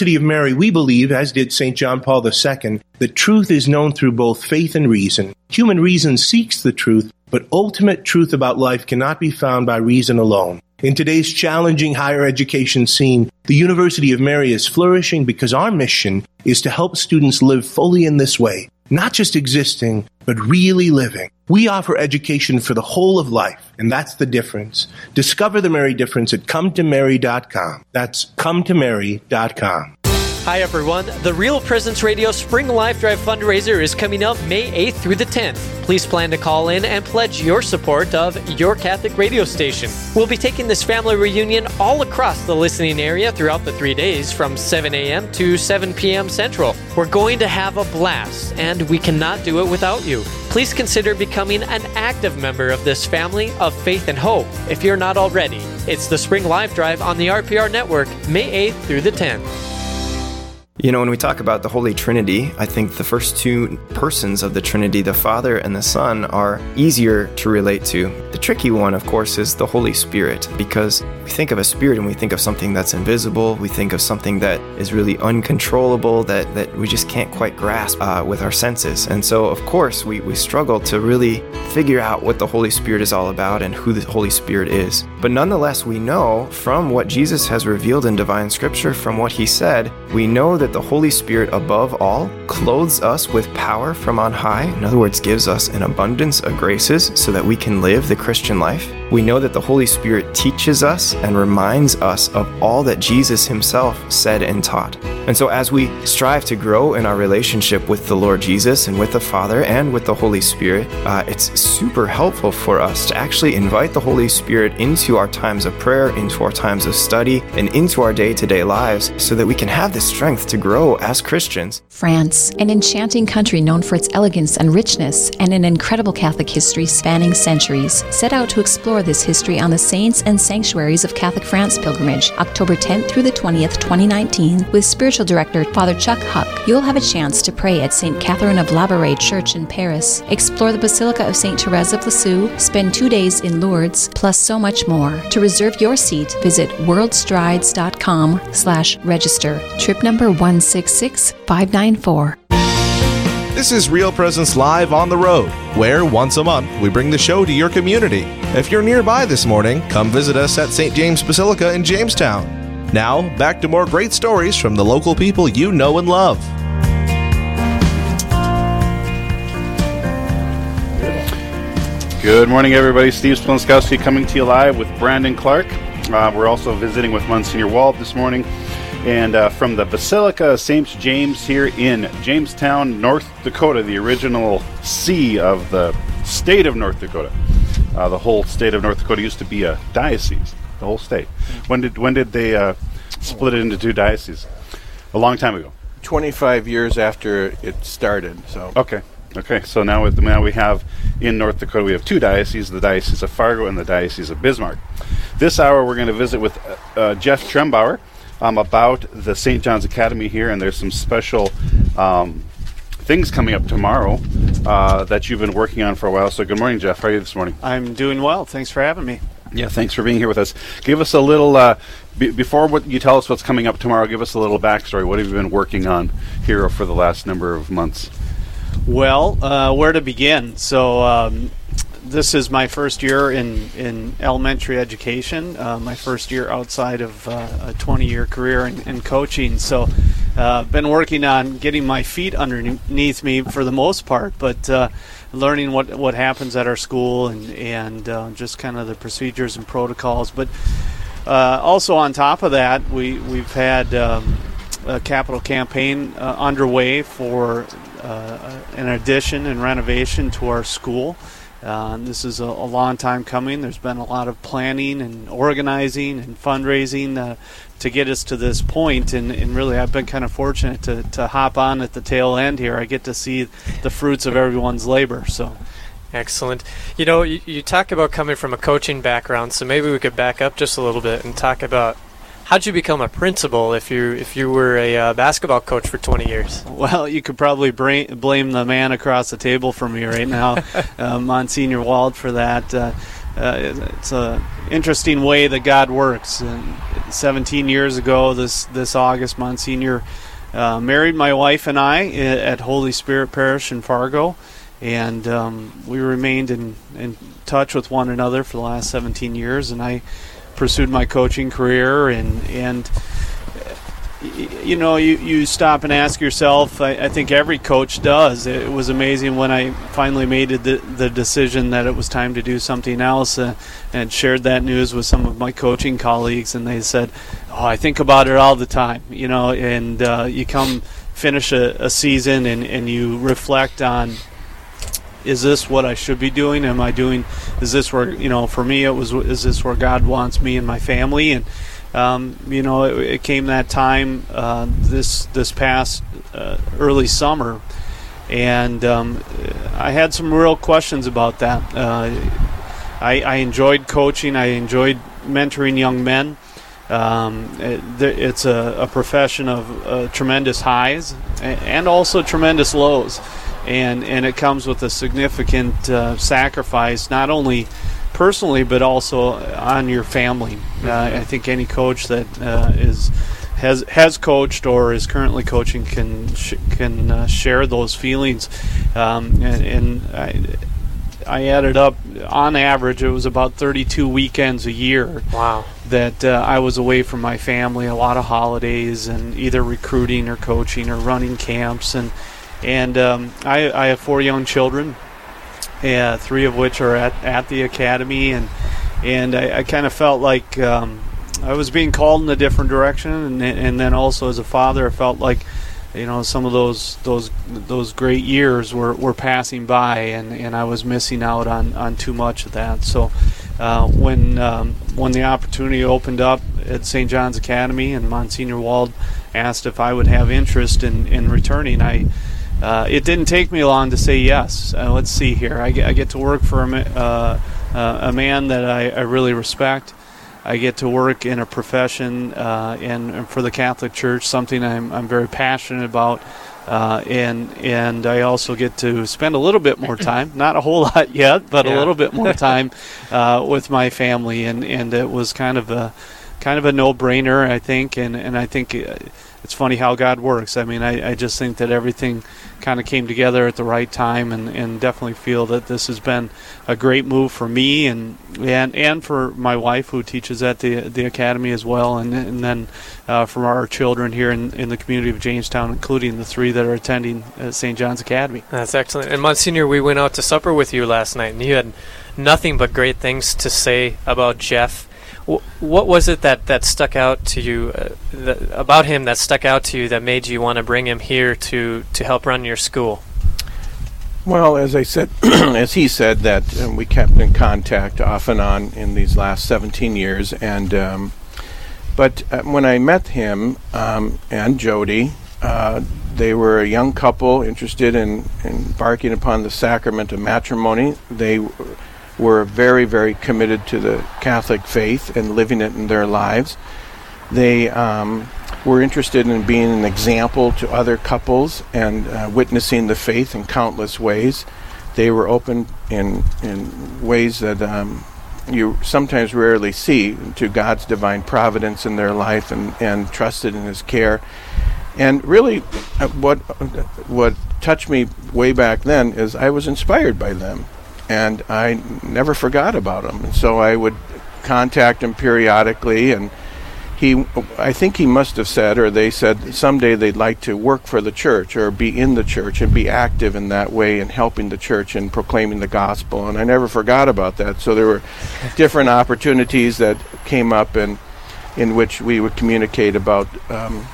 University of Mary, we believe, as did St. John Paul II, that truth is known through both faith and reason. Human reason seeks the truth, but ultimate truth about life cannot be found by reason alone. In today's challenging higher education scene, the University of Mary is flourishing because our mission is to help students live fully in this way, not just existing, but really living. We offer education for the whole of life, and that's the difference. Discover the Mary difference at cometomary.com. That's cometomary.com. Hi, everyone. The Real Presence Radio Spring Live Drive fundraiser is coming up May 8th through the 10th. Please plan to call in and pledge your support of your Catholic radio station. We'll be taking this family reunion all across the listening area throughout the three days from 7 a.m. to 7 p.m. Central. We're going to have a blast, and we cannot do it without you. Please consider becoming an active member of this family of faith and hope if you're not already. It's the Spring Live Drive on the RPR Network, May 8th through the 10th. You know, when we talk about the Holy Trinity, I think the first two persons of the Trinity, the Father and the Son, are easier to relate to. The tricky one, of course, is the Holy Spirit, because we think of a spirit and we think of something that's invisible, we think of something that is really uncontrollable, that, that we just can't quite grasp uh, with our senses. And so, of course, we, we struggle to really figure out what the Holy Spirit is all about and who the Holy Spirit is. But nonetheless, we know from what Jesus has revealed in divine scripture, from what he said, we know that that the Holy Spirit, above all, clothes us with power from on high. In other words, gives us an abundance of graces so that we can live the Christian life. We know that the Holy Spirit teaches us and reminds us of all that Jesus himself said and taught. And so, as we strive to grow in our relationship with the Lord Jesus and with the Father and with the Holy Spirit, uh, it's super helpful for us to actually invite the Holy Spirit into our times of prayer, into our times of study, and into our day to day lives so that we can have the strength to grow as Christians. France, an enchanting country known for its elegance and richness and an incredible Catholic history spanning centuries, set out to explore this history on the Saints and Sanctuaries of Catholic France pilgrimage, October 10th through the 20th, 2019, with spiritual director Father Chuck Huck. You'll have a chance to pray at St. Catherine of Labouré Church in Paris, explore the Basilica of St. Therese of Lisieux, spend two days in Lourdes, plus so much more. To reserve your seat, visit worldstrides.com slash register. Trip number 166594. This is Real Presence Live on the Road, where once a month we bring the show to your community. If you're nearby this morning, come visit us at St. James Basilica in Jamestown. Now, back to more great stories from the local people you know and love. Good morning, everybody. Steve Splonskowski coming to you live with Brandon Clark. Uh, we're also visiting with Monsignor Wald this morning and uh, from the Basilica of St. James here in Jamestown, North Dakota, the original see of the state of North Dakota. Uh, the whole state of North Dakota used to be a diocese. The whole state. When did when did they uh, split it into two dioceses? A long time ago. 25 years after it started. So okay, okay. So now with now we have in North Dakota we have two dioceses: the diocese of Fargo and the diocese of Bismarck. This hour we're going to visit with uh, uh, Jeff Trembauer um, about the St. John's Academy here, and there's some special um, things coming up tomorrow uh, that you've been working on for a while. So, good morning, Jeff. How are you this morning? I'm doing well. Thanks for having me. Yeah, thanks for being here with us. Give us a little uh, b- before what you tell us what's coming up tomorrow. Give us a little backstory. What have you been working on here for the last number of months? Well, uh, where to begin? So, um, this is my first year in, in elementary education, uh, my first year outside of uh, a 20 year career in, in, coaching. So uh, been working on getting my feet underneath me for the most part, but uh, learning what, what happens at our school and, and uh, just kind of the procedures and protocols. But uh, also on top of that, we, we've had um, a capital campaign underway for an addition and renovation to our school. Uh, this is a, a, long time coming. There's been a lot of planning and organizing and fundraising uh, to get us to this point, and, and, really, I've been kind of fortunate to, to hop on at the tail end here. I get to see the fruits of everyone's labor. So. Excellent. You know, you, you talk about coming from a coaching background, so maybe we could back up just a little bit and talk about How'd you become a principal if you if you were a uh, basketball coach for 20 years? Well, you could probably blame the man across the table from me right now, uh, Monsignor Wald, for that. Uh, uh, it's a interesting way that God works. And 17 years ago, this this August, Monsignor uh, married my wife and I at Holy Spirit Parish in Fargo, and um, we remained in in touch with one another for the last 17 years. And I pursued my coaching career and and you know, you, you stop and ask yourself. I, I, think every coach does. It was amazing when I finally made the, the decision that it was time to do something else uh, and shared that news with some of my coaching colleagues. And they said, Oh, I think about it all the time, you know, and uh, you come finish a, a season and, and you reflect on is this what I should be doing? Am I doing? Is this where you know? For me, it was. Is this where God wants me and my family? And um, you know, it, it, came that time uh, this this past uh, early summer, and um, I had some real questions about that. Uh, I, I, enjoyed coaching. I enjoyed mentoring young men. Um, it, it's a, a, profession of uh, tremendous highs and also tremendous lows, and and it comes with a significant uh, sacrifice, not only personally, but also on your family. Uh, I think any coach that uh, is has has coached or is currently coaching can sh- can uh, share those feelings. Um, and, and I, I, added up on average, it was about 32 weekends a year. Wow. That uh, I was away from my family, a lot of holidays, and either recruiting or coaching or running camps, and and um, I, I have four young children yeah, three of which are at, at the academy, and and I, I kind of felt like um, I was being called in a different direction, and and then also as a father, I felt like you know some of those those those great years were, were passing by, and, and I was missing out on, on too much of that. So uh, when um, when the opportunity opened up at St. John's Academy, and Monsignor Wald asked if I would have interest in, in returning, I uh, it didn't take me long to say yes. Uh, let's see here. I get, I get to work for a, uh, uh, a man that I, I, really respect. I get to work in a profession uh, and, and, for the Catholic Church, something I'm, I'm very passionate about. Uh, and and I also get to spend a little bit more time, not a whole lot yet, but yeah. a little bit more time with my family, and, and it was kind of a kind of a no-brainer, I think, and and I think it's funny how God works. I mean, I, I just think that everything kind of came together at the right time, and, and definitely feel that this has been a great move for me and and and for my wife who teaches at the the academy as well, and and then uh, for our children here in, in the community of Jamestown, including the three that are attending St. John's Academy. That's excellent. And Monsignor, we went out to supper with you last night, and you had nothing but great things to say about Jeff what was it that, that stuck out to you uh, that, about him that stuck out to you that made you want to bring him here to, to help run your school? Well, as I said, as he said, that um, we kept in contact off and on in these last 17 years, and um, but uh, when I met him um, and Jody, uh, they were a young couple interested in, in embarking upon the sacrament of matrimony. They were very, very committed to the Catholic faith and living it in their lives. They um, were interested in being an example to other couples and uh, witnessing the faith in countless ways. They were open in in ways that um, you sometimes rarely see to God's divine providence in their life and, and trusted in His care. And really, uh, what what touched me way back then is I was inspired by them and I never forgot about him. And so I would contact him periodically, and he, I think he must have said, or they said, someday they'd like to work for the church or be in the church and be active in that way and helping the church and proclaiming the gospel. And I never forgot about that. So there were different opportunities that came up and in which we would communicate about. Um,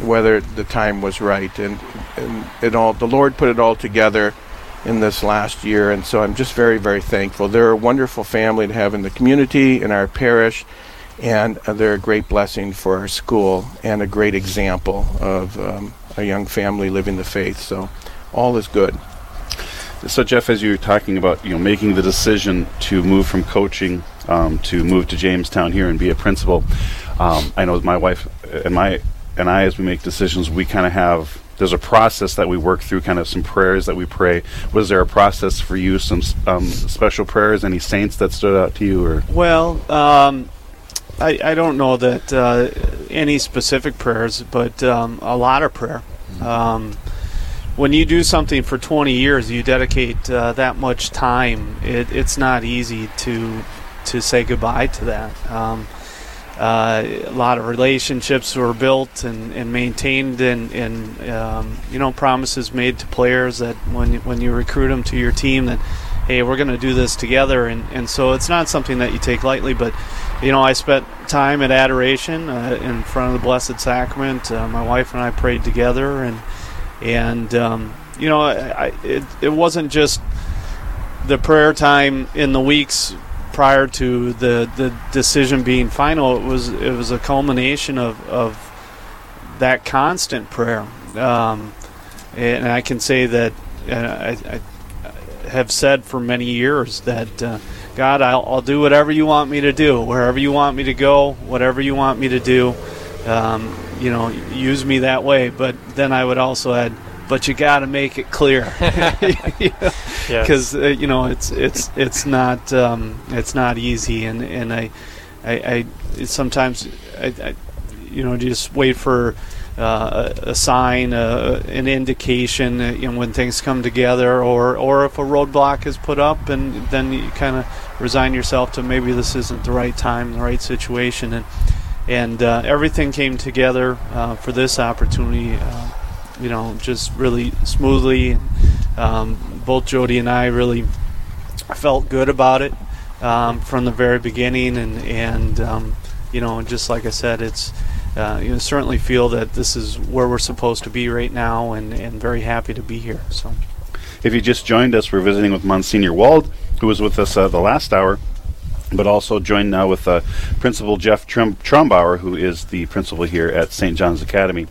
whether the time was right, and, and it all the Lord put it all together in this last year, and so I'm just very, very thankful. They're a wonderful family to have in the community, in our parish, and uh, they're a great blessing for our school and a great example of um, a young family living the faith. So all is good. So Jeff, as you were talking about, you know, making the decision to move from coaching um, to move to Jamestown here and be a principal, um, I know my wife and my and I, as we make decisions, we kind of have there's a process that we work through, kind of some prayers that we pray. Was there a process for you, some um, special prayers, any saints that stood out to you, or? Well, um, I, I don't know that uh, any specific prayers, but um, a lot of prayer. Um, when you do something for 20 years, you dedicate uh, that much time. It, it's not easy to to say goodbye to that. Um, uh, a lot of relationships were built and, and maintained, and, and um, you know promises made to players that when when you recruit them to your team that hey we're going to do this together, and, and so it's not something that you take lightly. But you know I spent time at adoration uh, in front of the Blessed Sacrament. Uh, my wife and I prayed together, and and um, you know I, I, it it wasn't just the prayer time in the weeks prior to the, the decision being final, it was it was a culmination of, of that constant prayer. Um, and I can say that I, I, have said for many years that uh, God, I'll, I'll, do whatever you want me to do, wherever you want me to go, whatever you want me to do. Um, you know, use me that way. But then I would also add, but you got to make it clear. Because uh, you know it's it's it's not um, it's not easy and and I I, I sometimes I, I, you know just wait for uh, a, a, sign uh, an indication uh, you know, when things come together or or if a roadblock is put up and then you kind of resign yourself to maybe this isn't the right time the right situation and and uh, everything came together uh, for this opportunity you know, just really smoothly. Um, both Jody and I really felt good about it um, from the very beginning, and and um, you know, just like I said, it's uh, you know certainly feel that this is where we're supposed to be right now, and and very happy to be here. So, if you just joined us, we're visiting with Monsignor Wald, who was with us uh, the last hour but also joined now with uh, Principal Jeff Trum- Trumbauer, who is the principal here at St. John's Academy.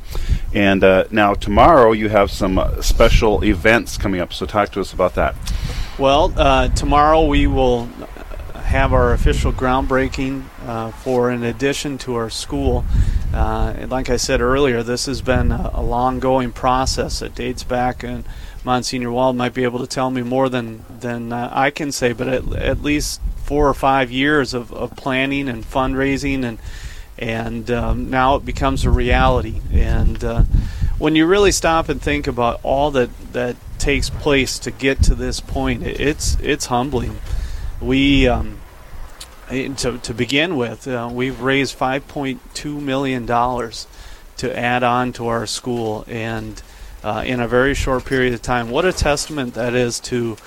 And uh, now tomorrow you have some uh, special events coming up, so talk to us about that. Well, uh, tomorrow we will have our official groundbreaking uh, for an addition to our school. Uh, like I said earlier, this has been a, a long going process. It dates back and Monsignor Wald might be able to tell me more than than I can say, but at, at least four or five years of, of planning and fundraising, and and um, now it becomes a reality. And uh, when you really stop and think about all that that takes place to get to this point, it's it's humbling. We um, to to begin with, uh, we've raised 5.2 million dollars to add on to our school and uh, in a very short period of time. What a testament that is to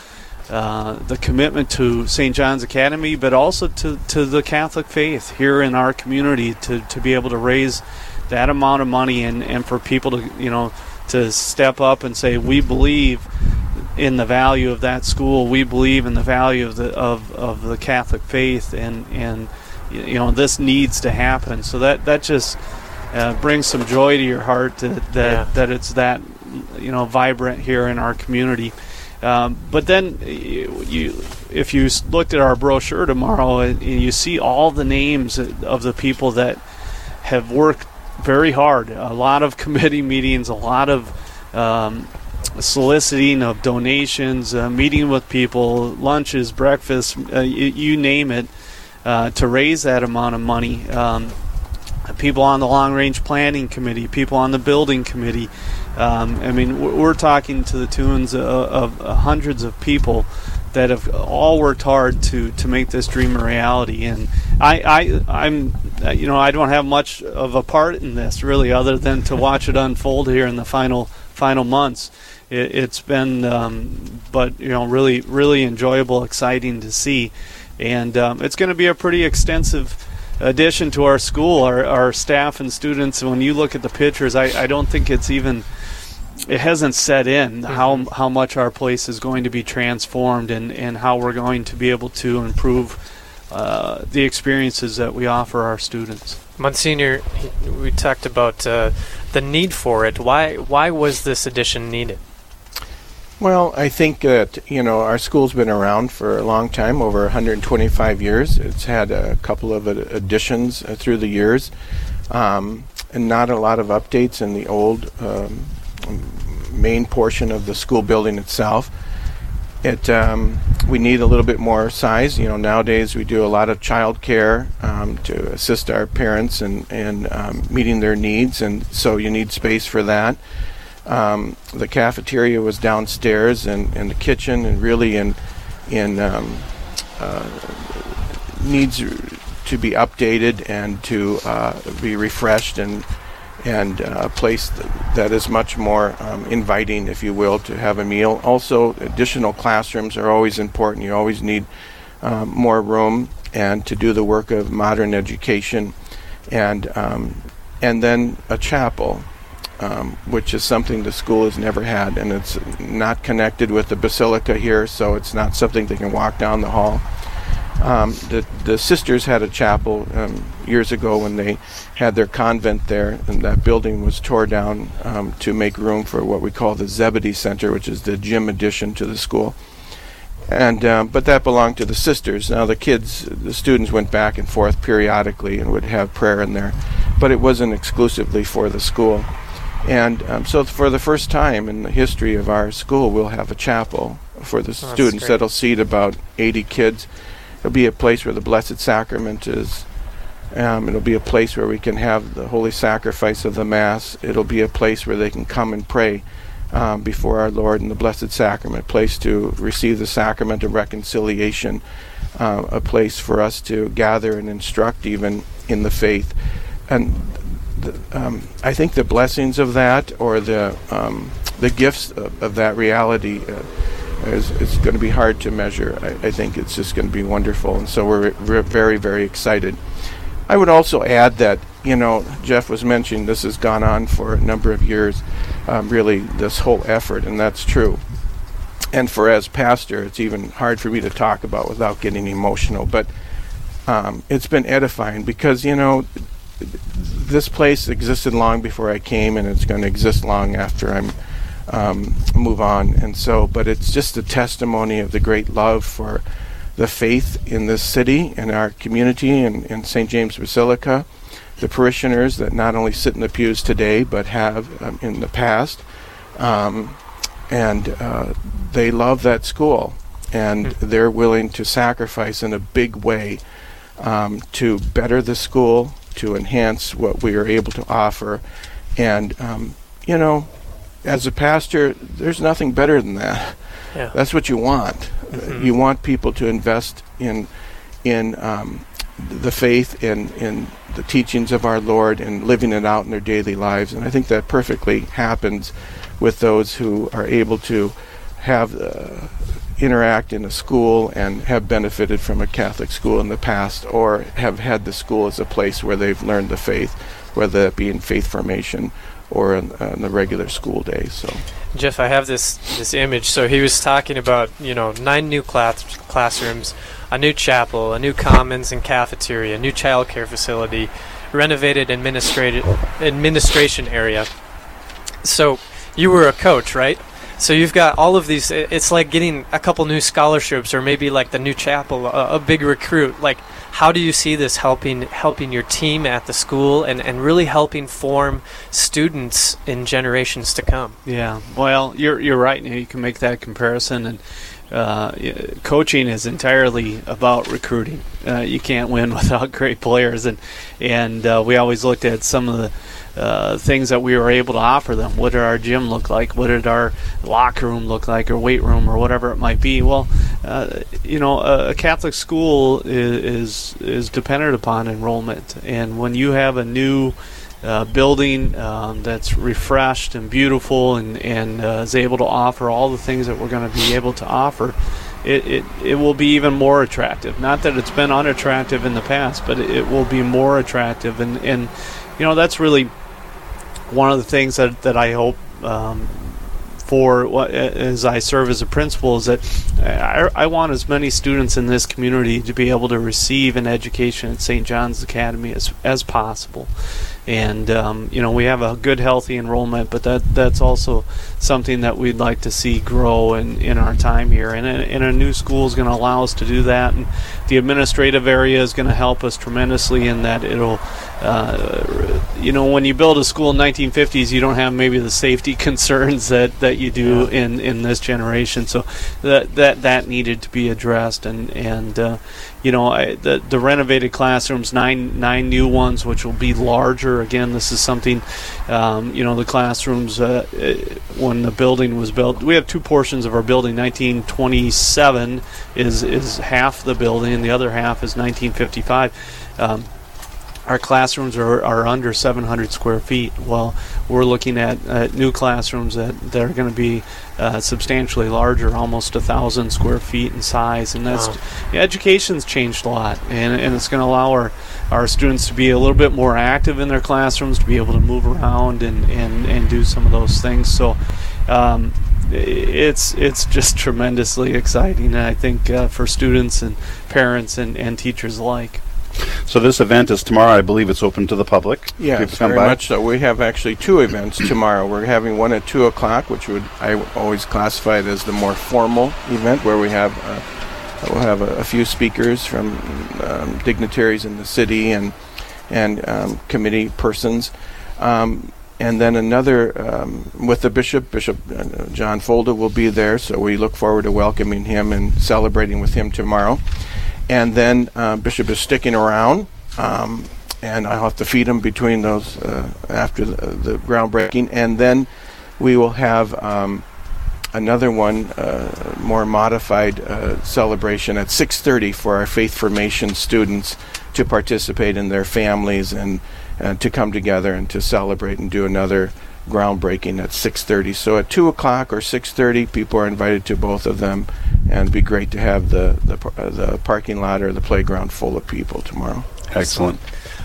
uh, the commitment to St. John's Academy, but also to, to the Catholic faith here in our community to, to be able to raise that amount of money and, and for people to, you know, to step up and say, we believe in the value of that school. We believe in the value of the of, of the Catholic faith, and and you know this needs to happen. So that that just uh, brings some joy to your heart that that, yeah. that it's that you know vibrant here in our community. Um, but then you, you, if you looked at our brochure tomorrow, and you see all the names of the people that have worked very hard. A lot of committee meetings, a lot of um, soliciting of donations, uh, meeting with people, lunches, breakfast, uh, you, you, name it, uh, to raise that amount of money. Um, people on the long range planning committee, people on the building committee. Um, I mean, we're talking to the tunes of, of, of, hundreds of people that have all worked hard to, to make this dream a reality. And I, I, I'm, you know, I don't have much of a part in this really, other than to watch it unfold here in the final final months. It, has been, um, but you know, really, really enjoyable, exciting to see, and um, it's going to be a pretty extensive addition to our school, our, our staff and students. When you look at the pictures, I, I don't think it's even it hasn't set in mm-hmm. how how much our place is going to be transformed and, and how we're going to be able to improve uh, the experiences that we offer our students. Monsignor, we talked about uh, the need for it. Why why was this addition needed? Well, I think that you know our school's been around for a long time, over 125 years. It's had a couple of additions uh, through the years, um, and not a lot of updates in the old um, main portion of the school building itself. It um, we need a little bit more size. You know, nowadays we do a lot of child care um, to assist our parents and and um, meeting their needs, and so you need space for that. Um, the cafeteria was downstairs and, and the kitchen, and really in in um, uh, needs to be updated and to uh, be refreshed and and uh, a place that is much more um, inviting, if you will, to have a meal. Also, additional classrooms are always important. You always need um, more room and to do the work of modern education, and um, and then a chapel, um, which is something the school has never had, and it's not connected with the basilica here, so it's not something they can walk down the hall. Um, the the sisters had a chapel um, years ago when they had their convent there, and that building was tore down um, to make room for what we call the Zebedee Center, which is the gym addition to the school. And um, but that belonged to the sisters. Now the kids, the students went back and forth periodically and would have prayer in there, but it wasn't exclusively for the school. And um, so, for the first time in the history of our school, we'll have a chapel for the oh, students that'll seat about 80 kids It'll be a place where the Blessed Sacrament is. Um, it'll be a place where we can have the holy sacrifice of the Mass. It'll be a place where they can come and pray um, before our Lord in the Blessed Sacrament, a place to receive the sacrament of reconciliation, uh, a place for us to gather and instruct even in the faith. And um, I think the blessings of that or the, um, the gifts of, of that reality. Uh, is, it's going to be hard to measure. I, I, think it's just going to be wonderful, and so we're, we're very, very excited. I would also add that you know Jeff was mentioning this has gone on for a number of years, um, really this whole effort, and that's true. And for as pastor, it's even hard for me to talk about without getting emotional, but um, it's been edifying because you know this place existed long before I came, and it's going to exist long after I'm um, move on. And so, but it's just a testimony of the great love for the faith in this city and our community and in St. James Basilica, the parishioners that not only sit in the pews today but have um, in the past. Um, and uh, they love that school and mm. they're willing to sacrifice in a big way um, to better the school, to enhance what we are able to offer. And, um, you know, as a pastor, there's nothing better than that. Yeah. That's what you want. Mm-hmm. You want people to invest in in um, the faith in in the teachings of our Lord and living it out in their daily lives. And I think that perfectly happens with those who are able to have uh, interact in a school and have benefited from a Catholic school in the past, or have had the school as a place where they've learned the faith, whether it be in faith formation or in, uh, in the regular school day. So. Jeff, I have this this image. So he was talking about you know nine new class classrooms, a new chapel, a new commons and cafeteria, a new child care facility, renovated administrative administration area. So you were a coach, right? So you've got all of these. It's like getting a couple new scholarships, or maybe like the new chapel, a, a big recruit. Like how do you see this helping helping your team at the school and, and really helping form students in generations to come? Yeah, well, you're you're right. You can make that comparison, and uh, coaching is entirely about recruiting. Uh, you can't win without great players, and and uh, we always looked at some of the uh, things that we were able to offer them. What did our gym look like? What did our locker room look like, or weight room, or whatever it might be? Well, uh, you know, a, a, Catholic school is, is, is dependent upon enrollment, and when you have a new uh, building um, that's refreshed and beautiful and, and uh, is able to offer all the things that we're going to be able to offer, it, it, it will be even more attractive. Not that it's been unattractive in the past, but it, will be more attractive. And, and, you know, that's really one of the things that, that I hope um, for what, as I serve as a principal is that I, I, want as many students in this community to be able to receive an education at St. John's Academy as, as possible. And um, you know we have a good, healthy enrollment, but that that's also something that we'd like to see grow in, in our time here. And, and a new school is going to allow us to do that. And the administrative area is going to help us tremendously in that it'll uh, you know, when you build a school in 1950s, you don't have maybe the safety concerns that, that you do yeah. in, in this generation. So that that that needed to be addressed, and and uh, you know, I, the the renovated classrooms, nine nine new ones, which will be larger. Again, this is something, um, you know, the classrooms uh, uh when the building was built. We have two portions of our building. 1927 is is half the building, and the other half is 1955. Um, our classrooms are, are under 700 square feet. Well, we're looking at, at new classrooms that, that are going to be uh, substantially larger, almost a thousand square feet in size, and that's wow. yeah, education's changed a lot, and, and it's going to allow our, our students to be a little bit more active in their classrooms, to be able to move around and, and, and do some of those things. So. Um, it's it's just tremendously exciting, I think, uh, for students and parents and, and teachers alike. So this event is tomorrow. I believe it's open to the public. Yeah, very by. much so. We have actually two events tomorrow. We're having one at two o'clock, which would I always classify it as the more formal event, where we have uh, we'll have a, a, few speakers from um, dignitaries in the city and and um, committee persons. Um, and then another um, with the bishop, Bishop uh, John Folda will be there, so we look forward to welcoming him and celebrating with him tomorrow and then uh, Bishop is sticking around, um, and I'll have to feed him between those uh, after the, the, groundbreaking, and then we will have um, another one, uh, more modified uh, celebration at 6:30 for our faith formation students to participate in their families and, and to come together and to celebrate and do another groundbreaking at 6:30. So at two o'clock or 6:30, people are invited to both of them, and it'd be great to have the the, uh, the parking lot or the playground full of people tomorrow. Excellent.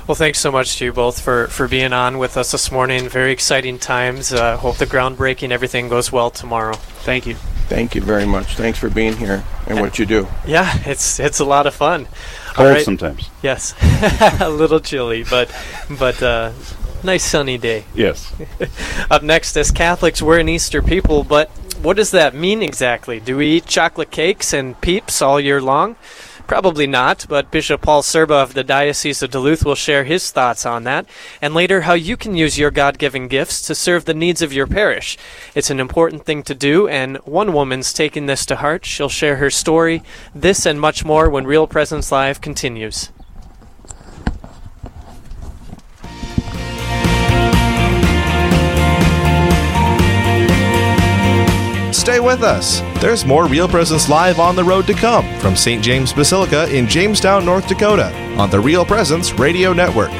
Well, thanks so much to you both for, for being on with us this morning. Very exciting times. Uh, hope the groundbreaking, everything goes well tomorrow. Thank you. Thank you very much. Thanks for being here and what you do. Yeah, it's it's a lot of fun. Cold right. sometimes. Yes, a little chilly, but but uh, Nice sunny day. Yes. Up next, as Catholics, we're an Easter people, but what does that mean exactly? Do we eat chocolate cakes and peeps all year long? Probably not, but Bishop Paul Sirba of the Diocese of Duluth will share his thoughts on that, and later how you can use your God given gifts to serve the needs of your parish. It's an important thing to do, and one woman's taking this to heart. She'll share her story, this and much more when Real Presence Live continues. Stay with us. There's more Real Presence Live on the road to come from St. James Basilica in Jamestown, North Dakota on the Real Presence Radio Network.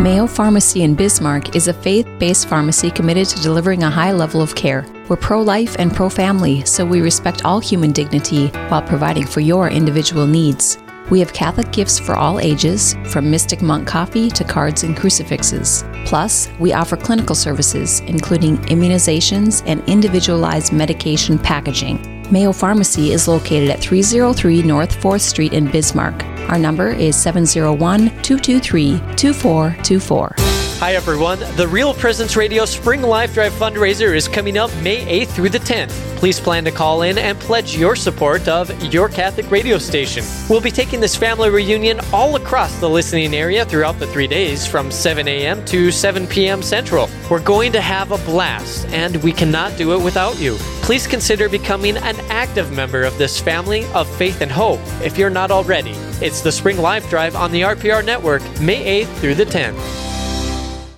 Mayo Pharmacy in Bismarck is a faith based pharmacy committed to delivering a high level of care. We're pro life and pro family, so we respect all human dignity while providing for your individual needs. We have Catholic gifts for all ages, from Mystic Monk coffee to cards and crucifixes. Plus, we offer clinical services, including immunizations and individualized medication packaging. Mayo Pharmacy is located at 303 North 4th Street in Bismarck. Our number is 701 223 2424. Hi, everyone. The Real Presence Radio Spring Life Drive fundraiser is coming up May 8th through the 10th. Please plan to call in and pledge your support of your Catholic radio station. We'll be taking this family reunion all across the listening area throughout the three days from 7 a.m. to 7 p.m. Central. We're going to have a blast, and we cannot do it without you. Please consider becoming an active member of this family of faith and hope if you're not already. It's the Spring Life Drive on the RPR Network, May 8th through the 10th.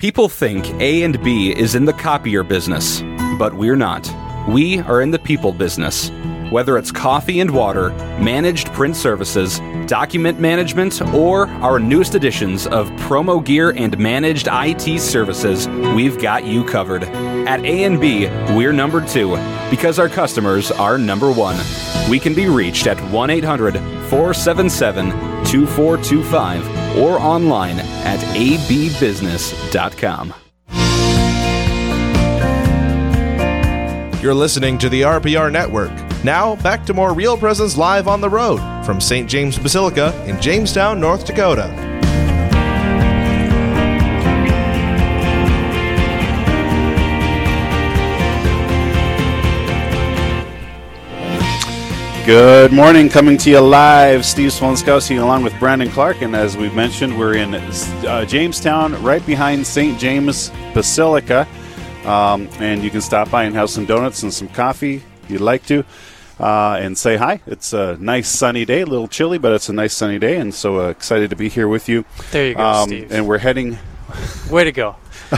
People think A and B is in the copier business, but we're not. We are in the people business. Whether it's coffee and water, managed print services, document management, or our newest editions of promo gear and managed IT services, we've got you covered. At A&B, we're number two because our customers are number one. We can be reached at 1 800 477 2425 or online at abbusiness.com. You're listening to the RPR Network. Now, back to more Real Presence Live on the Road from St. James Basilica in Jamestown, North Dakota. Good morning, coming to you live. Steve Splonskowski along with Brandon Clark. And as we've mentioned, we're in uh, Jamestown, right behind St. James Basilica. Um, and you can stop by and have some donuts and some coffee if you'd like to. Uh, and say hi. It's a nice sunny day, a little chilly, but it's a nice sunny day, and so uh, excited to be here with you. There you go, um, Steve. And we're heading. Way to go.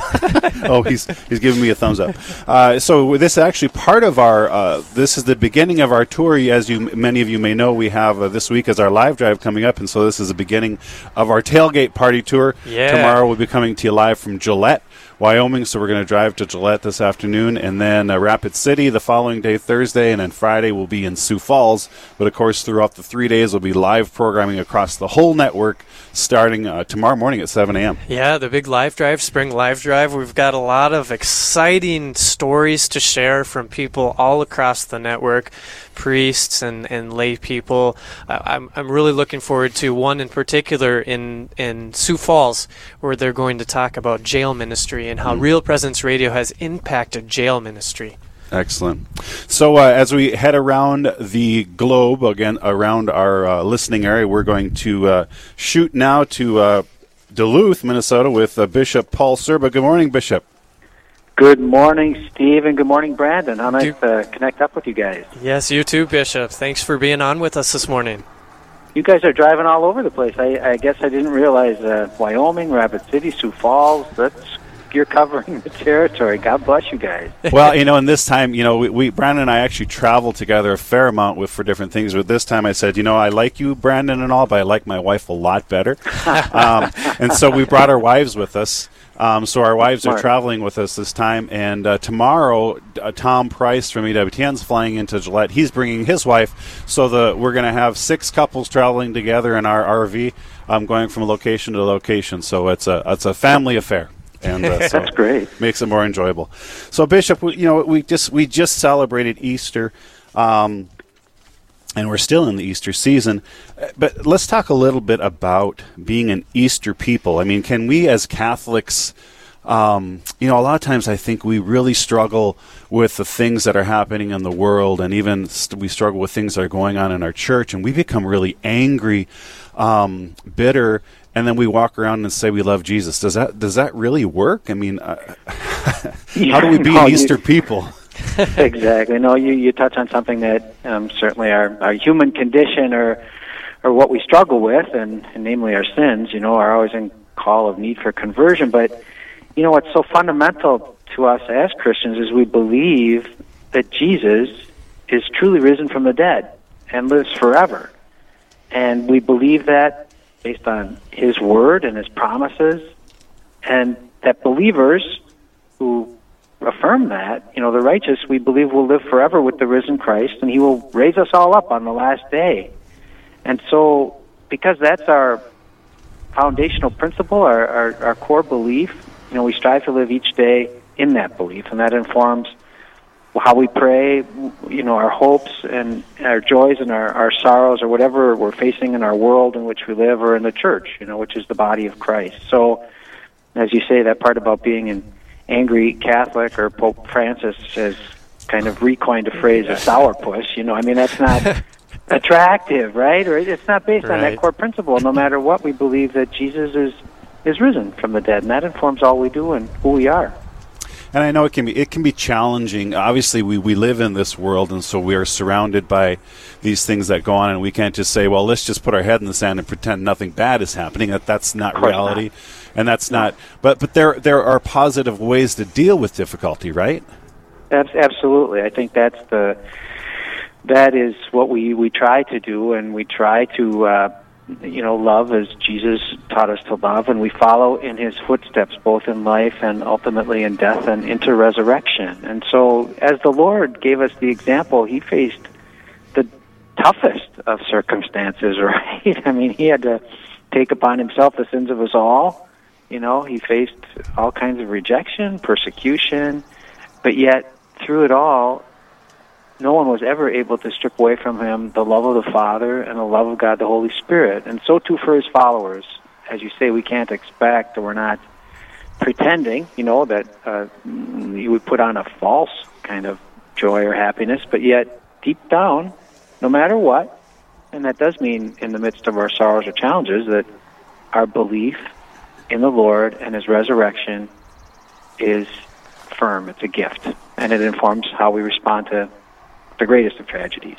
oh, he's he's giving me a thumbs up. Uh, so this is actually part of our. Uh, this is the beginning of our tour. As you many of you may know, we have uh, this week as our live drive coming up, and so this is the beginning of our tailgate party tour. Yeah. Tomorrow we'll be coming to you live from Gillette. Wyoming, so we're going to drive to Gillette this afternoon, and then uh, Rapid City the following day, Thursday, and then Friday we'll be in Sioux Falls. But of course, throughout the three days, we'll be live programming across the whole network, starting uh, tomorrow morning at 7 a.m. Yeah, the big live drive, spring live drive. We've got a lot of exciting stories to share from people all across the network, priests and, and lay people. Uh, I'm, I'm really looking forward to one in particular in, in Sioux Falls, where they're going to talk about jail ministry and how Real Presence Radio has impacted jail ministry. Excellent. So, uh, as we head around the globe again, around our uh, listening area, we're going to uh, shoot now to uh, Duluth, Minnesota, with uh, Bishop Paul Sirba. Good morning, Bishop. Good morning, Steve, and good morning, Brandon. How nice to connect up with you guys. Yes, you too, Bishop. Thanks for being on with us this morning. You guys are driving all over the place. I, I guess I didn't realize uh, Wyoming, Rapid City, Sioux Falls. That's you're covering the territory. God bless you guys. well, you know, and this time, you know, we, we Brandon and I actually travel together a fair amount with for different things. But this time, I said, you know, I like you, Brandon, and all, but I like my wife a lot better. um, and so we brought our wives with us. Um, so our wives are traveling with us this time, and uh, tomorrow uh, Tom Price from EWTN is flying into Gillette. He's bringing his wife, so the we're going to have six couples traveling together in our RV, um, going from location to location. So it's a it's a family affair, and uh, so That's great. makes it more enjoyable. So Bishop, we, you know, we just we just celebrated Easter. Um, and we're still in the Easter season. But let's talk a little bit about being an Easter people. I mean, can we as Catholics, um, you know, a lot of times I think we really struggle with the things that are happening in the world, and even st- we struggle with things that are going on in our church, and we become really angry, um, bitter. And then we walk around and say we love Jesus. Does that does that really work? I mean, uh, how do we be No, an you- Easter people? exactly. No, you, you touch on something that um, certainly our, our human condition or or what we struggle with, and, and namely our sins, you know, are always in call of need for conversion. But you know what's so fundamental to us as Christians is we believe that Jesus is truly risen from the dead and lives forever, and we believe that based on His word and His promises, and that believers who affirm that, you know, the righteous, we believe will live forever with the risen Christ, and He will raise us all up on the last day. And so, because that's our foundational principle, our, our, our core belief, you know, we strive to live each day in that belief, and that informs how we pray, you know, our hopes and our joys and our, our sorrows or whatever we're facing in our world in which we live or in the church, you know, which is the body of Christ. So, as you say, that part about being an angry Catholic or Pope Francis has kind of recoined a phrase, a sourpuss. You know, I mean, that's not attractive, right? Or it's not based on that core principle. No matter what, we believe that Jesus is is risen from the dead, and that informs all we do and who we are. And I know it can be it can be challenging. Obviously, we, we live in this world, and so we are surrounded by these things that go on, and we can't just say, "Well, let's just put our head in the sand and pretend nothing bad is happening." That that's not reality, and that's not. But but there there are positive ways to deal with difficulty, right? Absolutely, I think that's the that is what we we try to do, and we try to uh, you know love as Jesus taught us to love, and we follow in His footsteps, both in life and ultimately in death and into resurrection. And so, as the Lord gave us the example, He faced the toughest of circumstances, right? I mean, he had to take upon himself the sins of us all. You know, he faced all kinds of rejection, persecution, but yet through it all, no one was ever able to strip away from him the love of the Father and the love of God the Holy Spirit. And so too for his followers. As you say, we can't expect or we're not pretending, you know, that uh, you would put on a false kind of joy or happiness, but yet deep down, no matter what, and that does mean in the midst of our sorrows or challenges that our belief in the Lord and His resurrection is firm. It's a gift, and it informs how we respond to the greatest of tragedies.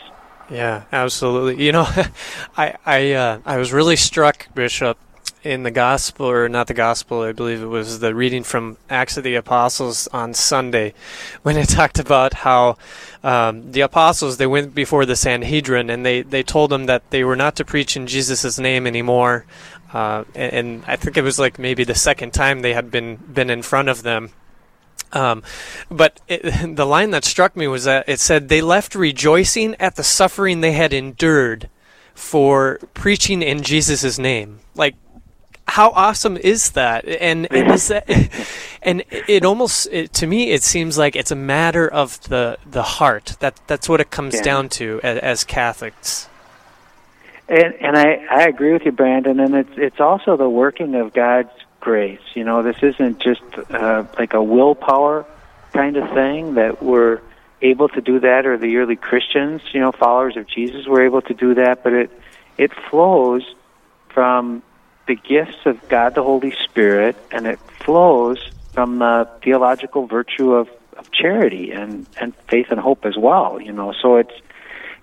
Yeah, absolutely. You know, I I uh, I was really struck, Bishop, in the gospel or not the gospel i believe it was the reading from acts of the apostles on sunday when it talked about how um, the apostles they went before the sanhedrin and they, they told them that they were not to preach in jesus' name anymore uh, and, and, i think it was like maybe the second time they had been been in front of them um, but it, the line that struck me was that it said they left rejoicing at the suffering they had endured for preaching in jesus' name like how awesome is that? And and is that, and it almost it, to me it seems like it's a matter of the the heart. That that's what it comes yeah. down to as, as Catholics. And and I I agree with you, Brandon. And it's it's also the working of God's grace. You know, this isn't just uh, like a willpower kind of thing that we're able to do that, or the early Christians, you know, followers of Jesus, were able to do that. But it it flows from the gifts of God the Holy Spirit, and it flows from the theological virtue of, of charity and, and faith and hope as well. You know, so it's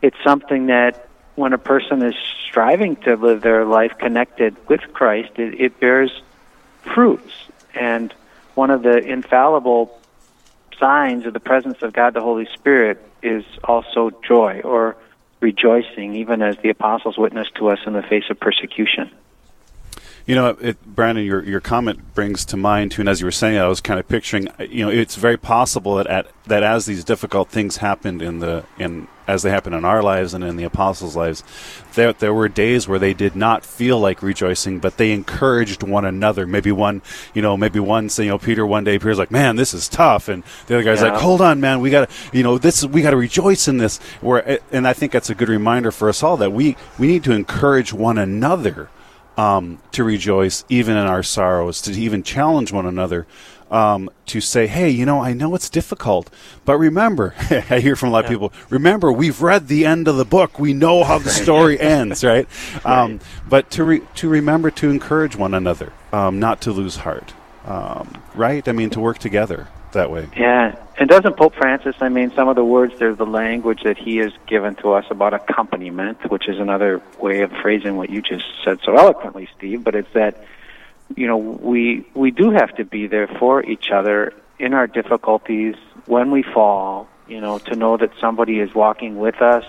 it's something that when a person is striving to live their life connected with Christ, it, it bears fruits. And one of the infallible signs of the presence of God the Holy Spirit is also joy or rejoicing, even as the apostles witnessed to us in the face of persecution. You know, it, Brandon, your your comment brings to mind too, and as you were saying, I was kind of picturing. You know, it's very possible that at, that as these difficult things happened in the in as they happen in our lives and in the apostles' lives, there there were days where they did not feel like rejoicing, but they encouraged one another. Maybe one, you know, maybe one, you know, Peter one day Peter's like, "Man, this is tough," and the other guy's yeah. like, "Hold on, man, we got to, you know, this we got to rejoice in this." Where and I think that's a good reminder for us all that we we need to encourage one another um, to rejoice even in our sorrows, to even challenge one another. Um, to say, hey, you know, I know it's difficult, but remember, I hear from a lot of people, remember, we've read the end of the book. We know how the story ends, right? Um, right. But to, re- to remember to encourage one another, um, not to lose heart, um, right? I mean, to work together that way. Yeah, and doesn't Pope Francis? I mean, some of the words there, the language that he has given to us about accompaniment, which is another way of phrasing what you just said so eloquently, Steve. But it's that you know we we do have to be there for each other in our difficulties when we fall. You know, to know that somebody is walking with us.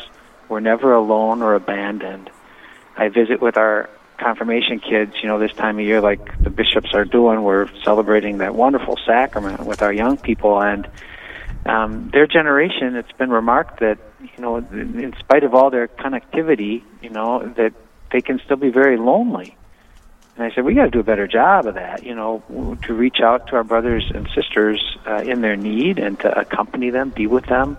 We're never alone or abandoned. I visit with our confirmation kids, you know, this time of year, like the bishops are doing, we're celebrating that wonderful sacrament with our young people. And um, their generation, it's been remarked that, you know, in spite of all their connectivity, you know, that they can still be very lonely. And I said, we got to do a better job of that, you know, to reach out to our brothers and sisters uh, in their need and to accompany them, be with them,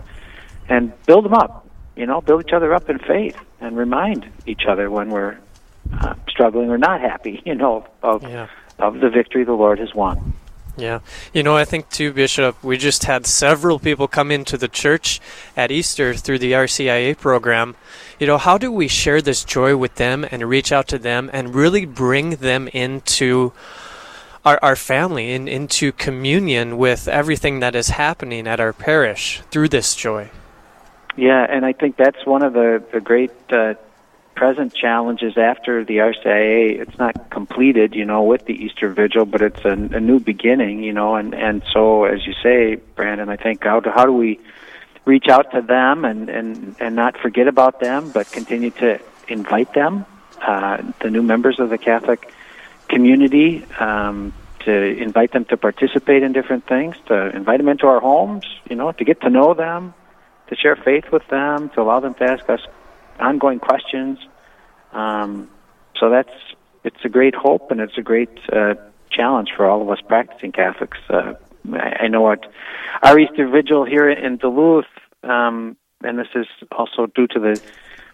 and build them up, you know, build each other up in faith and remind each other when we're uh, struggling or not happy, you know, of yeah. of the victory the Lord has won. Yeah. You know, I think too, Bishop, we just had several people come into the church at Easter through the RCIA program. You know, how do we share this joy with them and reach out to them and really bring them into our, our family and in, into communion with everything that is happening at our parish through this joy? Yeah, and I think that's one of the, the great uh, present challenges after the RCIA. It's not completed, you know, with the Easter Vigil, but it's a, a new beginning, you know, and and so as you say, Brandon, I think how do, how do we reach out to them and and and not forget about them, but continue to invite them, uh, the new members of the Catholic community. Um, to invite them to participate in different things, to invite them into our homes, you know, to get to know them, to share faith with them, to allow them to ask us ongoing questions. Um, so that's it's a great hope and it's a great uh, challenge for all of us practicing Catholics. Uh, I, I know our Easter Vigil here in Duluth, um, and this is also due to the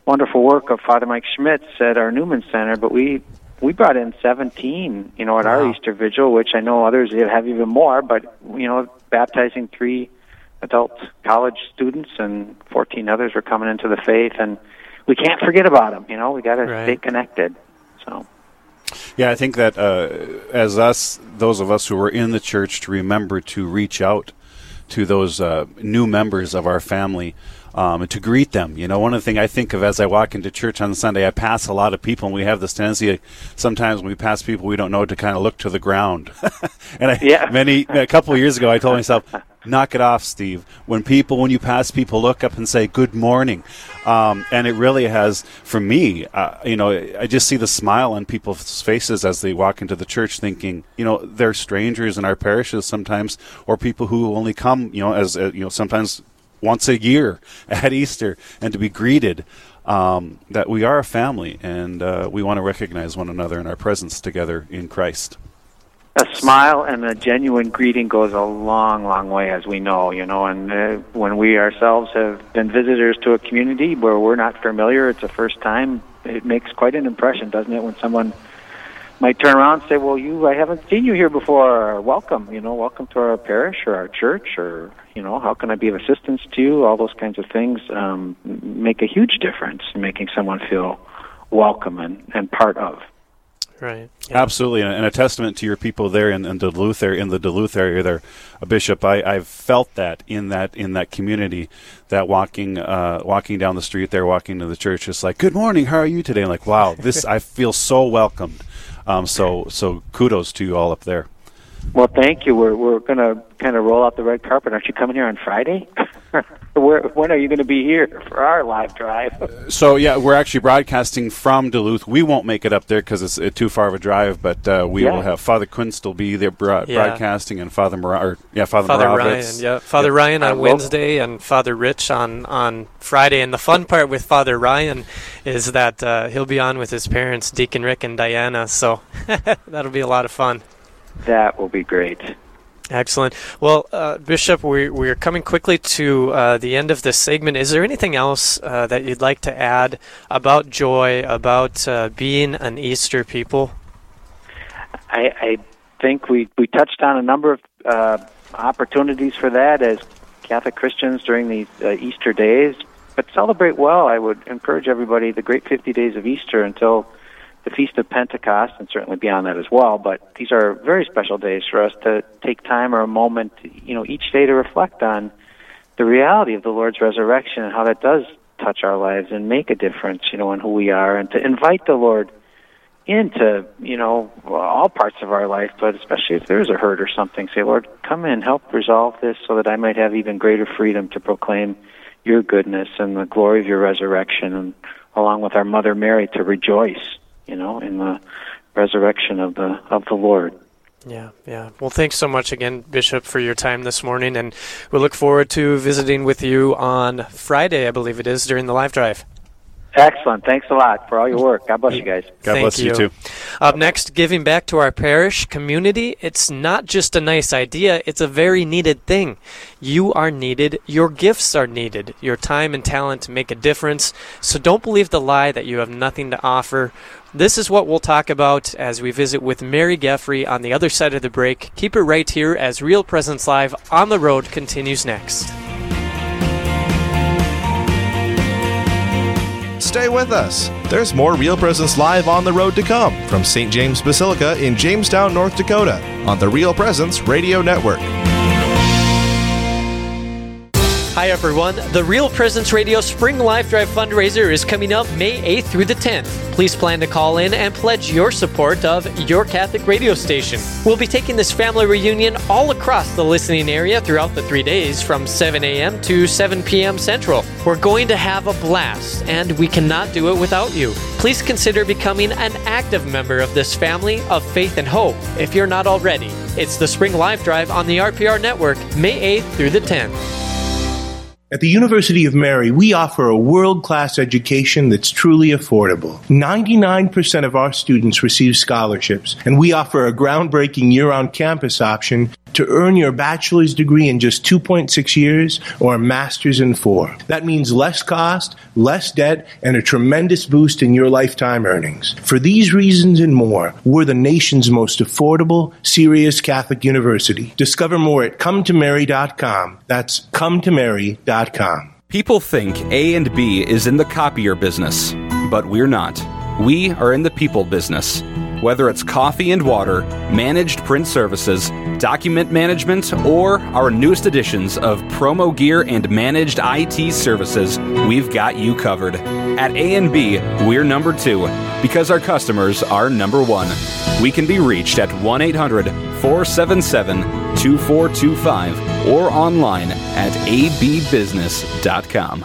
wonderful work of Father Mike Schmitz at our Newman Center. But we we brought in 17, you know, at wow. our Easter Vigil, which I know others have even more. But you know, baptizing three adult college students and 14 others were coming into the faith, and we can't forget about them. You know, we got to right. stay connected. So. Yeah, I think that uh, as us, those of us who were in the church, to remember to reach out to those uh, new members of our family um, and to greet them. You know, one of the things I think of as I walk into church on Sunday, I pass a lot of people, and we have this tendency sometimes when we pass people we don't know to kind of look to the ground. and I, yeah. many a couple of years ago, I told myself, knock it off, Steve. When people, when you pass people, look up and say good morning, um, and it really has for me. Uh, you know, I just see the smile on people's faces as they walk into the church, thinking, you know, they're strangers in our parishes sometimes, or people who only come, you know, as uh, you know, sometimes once a year at Easter, and to be greeted. Um, that we are a family and uh, we want to recognize one another in our presence together in Christ a smile and a genuine greeting goes a long, long way, as we know, you know. And uh, when we ourselves have been visitors to a community where we're not familiar, it's the first time, it makes quite an impression, doesn't it, when someone might turn around and say, "Well, you, I haven't seen you here before. Or, welcome, you know, welcome to our parish or our church, or you know, how can I be of assistance to you?" All those kinds of things um, make a huge difference in making someone feel welcome and, and part of. Right. Yeah. Absolutely, and a testament to your people there in, in Duluth, area, in the Duluth area, there, uh, Bishop. I, I've felt that in that in that community, that walking uh, walking down the street there, walking to the church, it's like, "Good morning, how are you today?" I'm like, wow, this I feel so welcomed. Um, so so kudos to you all up there. Well, thank you. We're we're going to kind of roll out the red carpet. Aren't you coming here on Friday? Where, when are you going to be here for our live drive? so yeah, we're actually broadcasting from Duluth. We won't make it up there because it's uh, too far of a drive, but uh, we yeah. will have Father Kunst will be there bro- yeah. broadcasting, and Father Mar- or, yeah, Father, Father Ryan, yeah, Father Ryan on Wednesday, and Father Rich on on Friday. And the fun part with Father Ryan is that uh, he'll be on with his parents, Deacon Rick and Diana. So that'll be a lot of fun. That will be great. Excellent. Well, uh, Bishop, we, we're coming quickly to uh, the end of this segment. Is there anything else uh, that you'd like to add about joy, about uh, being an Easter people? I, I, think we, we touched on a number of uh, opportunities for that as Catholic Christians during these uh, Easter days. But celebrate well. I would encourage everybody the great 50 days of Easter until the Feast of Pentecost, and certainly beyond that as well. But these are very special days for us to take time or a moment, you know, each day to reflect on the reality of the Lord's resurrection and how that does touch our lives and make a difference, you know, in who we are, and to invite the Lord into, you know, all parts of our life, but especially if there's a hurt or something, say, Lord, come in, help resolve this so that I might have even greater freedom to proclaim your goodness and the glory of your resurrection, and along with our Mother Mary to rejoice you know, in the resurrection of the of the Lord. Yeah, yeah. Well, thanks so much again, Bishop, for your time this morning, and we look forward to visiting with you on Friday, I believe it is, during the live drive. Excellent. Thanks a lot for all your work. God bless you guys. God Thank bless you. you. too. Up next, giving back to our parish community. It's not just a nice idea, it's a very needed thing. You are needed, your gifts are needed, your time and talent make a difference. So don't believe the lie that you have nothing to offer. This is what we'll talk about as we visit with Mary Geffrey on the other side of the break. Keep it right here as Real Presence Live on the Road continues next. Stay with us. There's more Real Presence Live on the road to come from St. James Basilica in Jamestown, North Dakota on the Real Presence Radio Network. Hi, everyone. The Real Presence Radio Spring Live Drive fundraiser is coming up May 8th through the 10th. Please plan to call in and pledge your support of your Catholic radio station. We'll be taking this family reunion all across the listening area throughout the three days from 7 a.m. to 7 p.m. Central. We're going to have a blast, and we cannot do it without you. Please consider becoming an active member of this family of faith and hope if you're not already. It's the Spring Live Drive on the RPR Network, May 8th through the 10th. At the University of Mary, we offer a world class education that's truly affordable. 99% of our students receive scholarships, and we offer a groundbreaking year on campus option to earn your bachelor's degree in just 2.6 years or a master's in four. That means less cost, less debt, and a tremendous boost in your lifetime earnings. For these reasons and more, we're the nation's most affordable, serious Catholic university. Discover more at cometomary.com. That's cometomary.com. People think A and B is in the copier business, but we're not. We are in the people business. Whether it's coffee and water, managed print services, document management, or our newest editions of promo gear and managed IT services, we've got you covered. At A&B, we're number 2 because our customers are number 1. We can be reached at 1-800-477-2425 or online at abbusiness.com.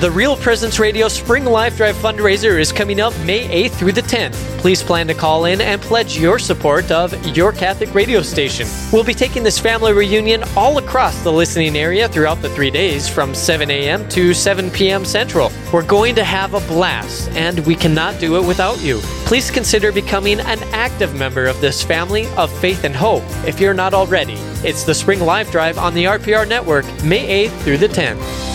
The Real Presence Radio Spring Live Drive fundraiser is coming up May 8th through the 10th. Please plan to call in and pledge your support of your Catholic radio station. We'll be taking this family reunion all across the listening area throughout the three days from 7 a.m. to 7 p.m. Central. We're going to have a blast, and we cannot do it without you. Please consider becoming an active member of this family of faith and hope if you're not already. It's the Spring Live Drive on the RPR Network, May 8th through the 10th.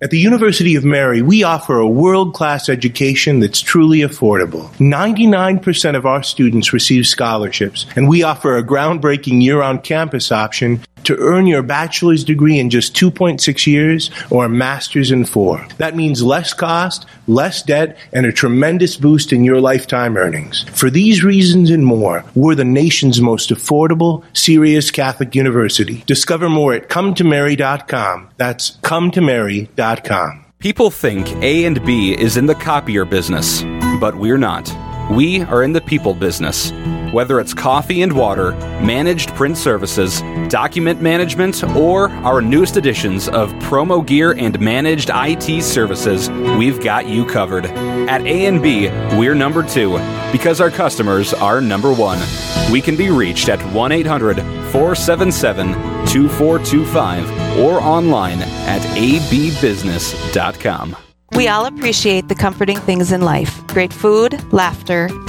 At the University of Mary, we offer a world class education that's truly affordable. 99% of our students receive scholarships, and we offer a groundbreaking year on campus option to earn your bachelor's degree in just 2.6 years or a master's in four. That means less cost, less debt, and a tremendous boost in your lifetime earnings. For these reasons and more, we're the nation's most affordable, serious Catholic university. Discover more at cometomary.com. That's cometomary.com. People think A and B is in the copier business, but we're not. We are in the people business. Whether it's coffee and water, managed print services, document management, or our newest editions of promo gear and managed IT services, we've got you covered. At A&B, we're number 2 because our customers are number 1. We can be reached at 1-800-477-2425 or online at abbusiness.com. We all appreciate the comforting things in life. Great food, laughter,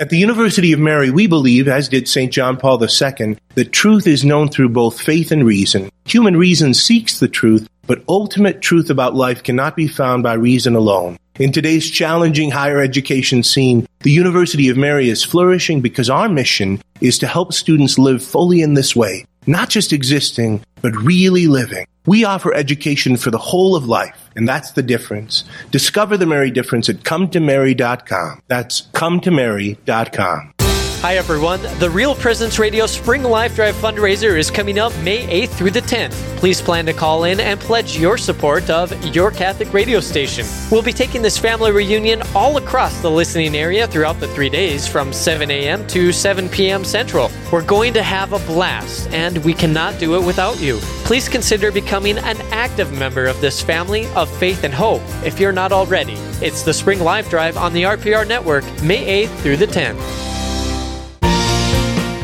At the University of Mary, we believe, as did St. John Paul II, that truth is known through both faith and reason. Human reason seeks the truth, but ultimate truth about life cannot be found by reason alone. In today's challenging higher education scene, the University of Mary is flourishing because our mission is to help students live fully in this way, not just existing, but really living. We offer education for the whole of life, and that's the difference. Discover the Mary difference at cometomary.com. That's cometomary.com. Hi, everyone. The Real Presence Radio Spring Live Drive fundraiser is coming up May 8th through the 10th. Please plan to call in and pledge your support of your Catholic radio station. We'll be taking this family reunion all across the listening area throughout the three days from 7 a.m. to 7 p.m. Central. We're going to have a blast, and we cannot do it without you. Please consider becoming an active member of this family of faith and hope if you're not already. It's the Spring Live Drive on the RPR Network, May 8th through the 10th.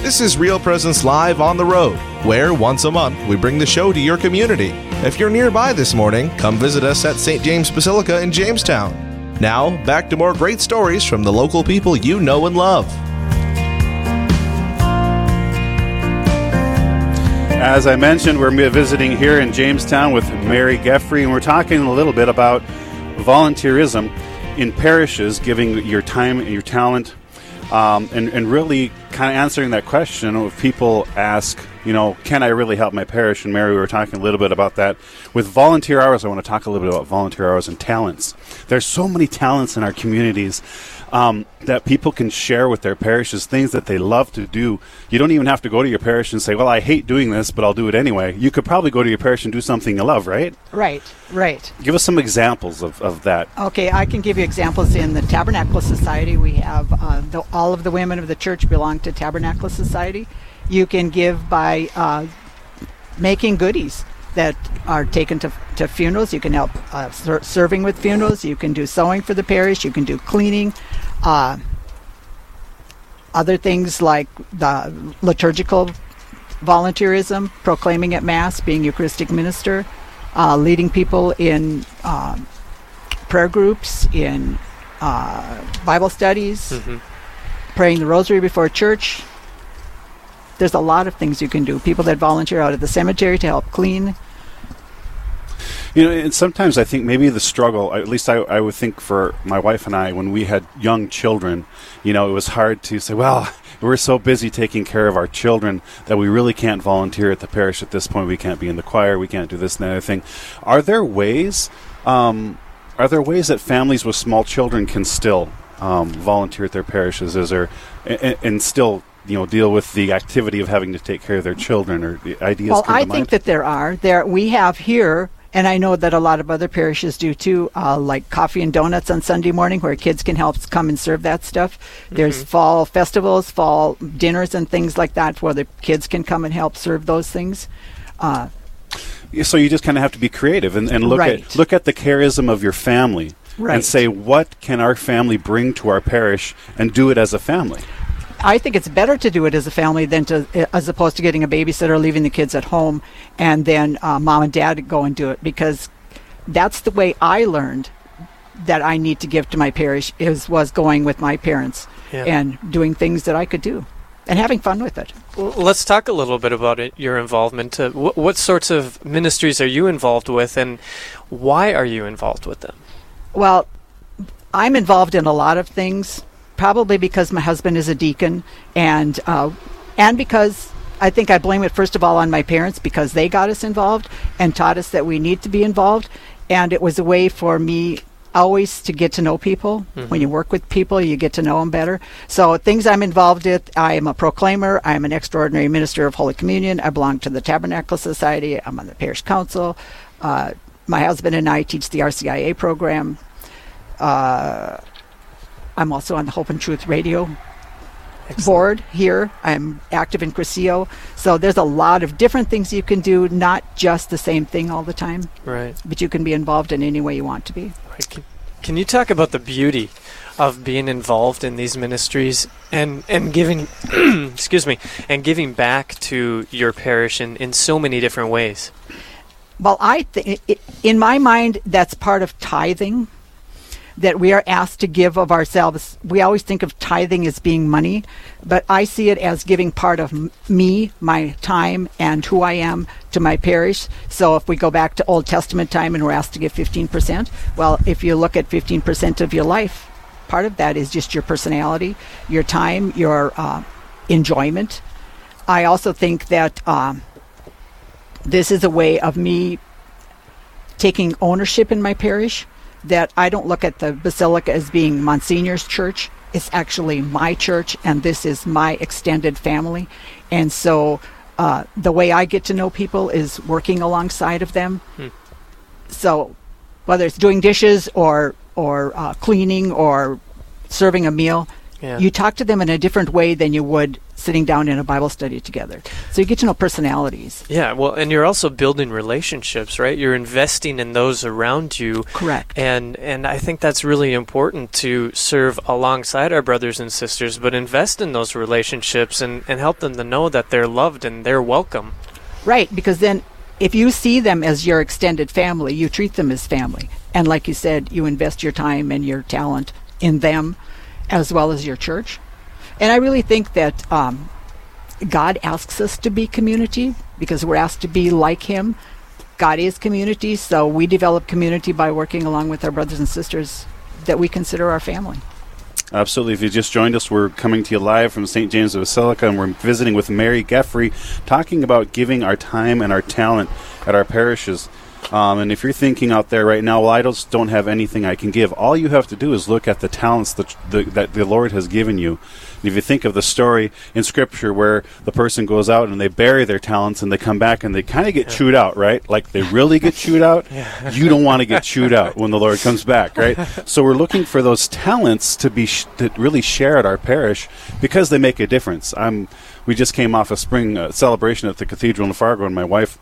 This is Real Presence Live on the Road, where once a month we bring the show to your community. If you're nearby this morning, come visit us at St. James Basilica in Jamestown. Now, back to more great stories from the local people you know and love. As I mentioned, we're visiting here in Jamestown with Mary Geffrey, and we're talking a little bit about volunteerism in parishes, giving your time and your talent, um, and, and really kind of answering that question if people ask, you know, can I really help my parish? And Mary, we were talking a little bit about that. With volunteer hours, I want to talk a little bit about volunteer hours and talents. There's so many talents in our communities um, that people can share with their parishes, things that they love to do. You don't even have to go to your parish and say, well, I hate doing this, but I'll do it anyway. You could probably go to your parish and do something you love, right? Right, right. Give us some examples of, of that. Okay, I can give you examples. In the Tabernacle Society, we have uh, the, all of the women of the church belong to Tabernacle Society. You can give by uh, making goodies that are taken to, to funerals. You can help uh, ser- serving with funerals. You can do sewing for the parish. You can do cleaning. Uh, other things like the liturgical volunteerism, proclaiming at Mass, being Eucharistic minister, uh, leading people in uh, prayer groups, in uh, Bible studies, Mhm. praying the rosary before church. There's a lot of things you can do. People that volunteer out at the cemetery to help clean. You know, and sometimes I think maybe the struggle, at least I, I would think for my wife and I, when we had young children, you know, it was hard to say, well, we're so busy taking care of our children that we really can't volunteer at the parish at this point. We can't be in the choir. We can't do this and that other thing. Are there ways, um, are there ways that families with small children can still um, volunteer at their parishes? Is there, and, and still, you know, deal with the activity of having to take care of their children or the ideas? well, come to I mind? think that there are. There we have here, and I know that a lot of other parishes do too. Uh, like coffee and donuts on Sunday morning, where kids can help come and serve that stuff. There's Mhm. fall festivals, fall dinners, and things like that, where the kids can come and help serve those things. Uh, so you just kind of have to be creative and, and look Right. at look at the charism of your family Right. and say what can our family bring to our parish and do it as a family. I think it's better to do it as a family than to, as opposed to getting a babysitter, leaving the kids at home, and then uh, mom and dad go and do it because that's the way I learned that I need to give to my parish is was going with my parents Yeah. and doing things that I could do and having fun with it. Well, let's talk a little bit about it, your involvement. Uh, wh- what sorts of ministries are you involved with, and why are you involved with them? Well, I'm involved in a lot of things, probably because my husband is a deacon, and uh, and because I think I blame it first of all on my parents because they got us involved and taught us that we need to be involved, and it was a way for me always to get to know people. When you work with people, you get to know them better. So things I'm involved with, I am a proclaimer. I am an extraordinary minister of Holy Communion. I belong to the Tabernacle Society. I'm on the parish council. Uh, my husband and I teach the RCIA program. Uh, I'm also on the Hope and Truth Radio board here. I'm active in Cursillo. So there's a lot of different things you can do, not just the same thing all the time. Right. But you can be involved in any way you want to be. Right. Can, can you talk about the beauty of being involved in these ministries and and giving, excuse me, and giving back to your parish in, in so many different ways? Well, I think in my mind that's part of tithing that we are asked to give of ourselves. We always think of tithing as being money, but I see it as giving part of me, my time, and who I am to my parish. So if we go back to Old Testament time and we're asked to give 15%, well, if you look at 15% of your life, part of that is just your personality, your time, your uh, enjoyment. I also think that um, this is a way of me taking ownership in my parish that I don't look at the basilica as being Monsignor's church. It's actually my church, and this is my extended family. And so uh, the way I get to know people is working alongside of them. Hmm. So whether it's doing dishes or or uh, cleaning or serving a meal, Yeah. you talk to them in a different way than you would sitting down in a Bible study together. So you get to know personalities. Yeah, well, and you're also building relationships, right? You're investing in those around you. Correct. And and I think that's really important to serve alongside our brothers and sisters, but invest in those relationships and, and help them to know that they're loved and they're welcome. Right, because then if you see them as your extended family, you treat them as family. And like you said, you invest your time and your talent in them as well as your church. And I really think that um, God asks us to be community because we're asked to be like Him. God is community, so we develop community by working along with our brothers and sisters that we consider our family. Absolutely. If you just joined us, we're coming to you live from St. James Basilica, and we're visiting with Mary Geffrey, talking about giving our time and our talent at our parishes. Um, and if you're thinking out there right now, well, I just don't have anything I can give, all you have to do is look at the talents that the, that the Lord has given you. And if you think of the story in Scripture where the person goes out and they bury their talents and they come back and they kind of get chewed out, right? Like they really get chewed out. Yeah. You don't want to get chewed out when the Lord comes back, right? So we're looking for those talents to be sh- to really share at our parish because they make a difference. I'm. We just came off a spring uh, celebration at the cathedral in Fargo, and my wife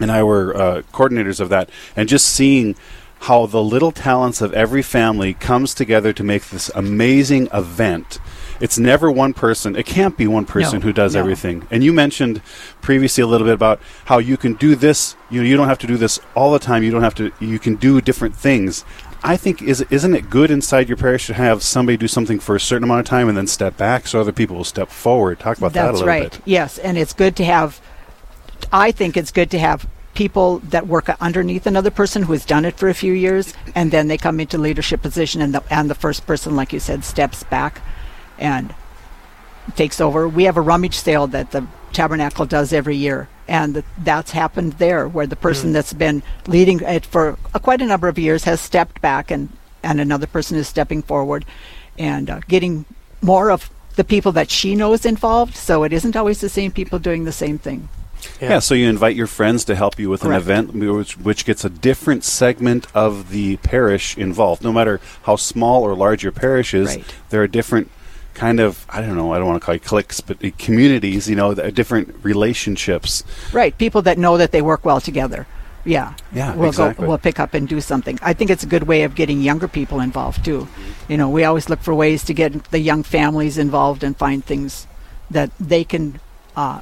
and I were uh, coordinators of that, and just seeing how the little talents of every family comes together to make this amazing event. It's never one person. It can't be one person No, who does no. everything. And you mentioned previously a little bit about how you can do this. You know, you don't have to do this all the time. You don't have to. You can do different things. I think is isn't it good inside your parish to have somebody do something for a certain amount of time and then step back so other people will step forward. Talk about that a That's little right. bit. Yes, and it's good to have. I think it's good to have people that work underneath another person who has done it for a few years, and then they come into leadership position, and the and the first person, like you said, steps back, and takes over. We have a rummage sale that the Tabernacle does every year, and that's happened there, where the person Mm. that's been leading it for quite a number of years has stepped back, and and another person is stepping forward, and uh, getting more of the people that she knows involved. So it isn't always the same people doing the same thing. Yeah. so you invite your friends to help you with Correct. an event which, which gets a different segment of the parish involved. No matter how small or large your parish is, Right. there are different kind of, I don't know, I don't want to call it cliques, but uh, communities, you know, that different relationships. Right, people that know that they work well together. Yeah. Yeah, we'll exactly. go we'll pick up and do something. I think it's a good way of getting younger people involved too. You know, we always look for ways to get the young families involved and find things that they can uh,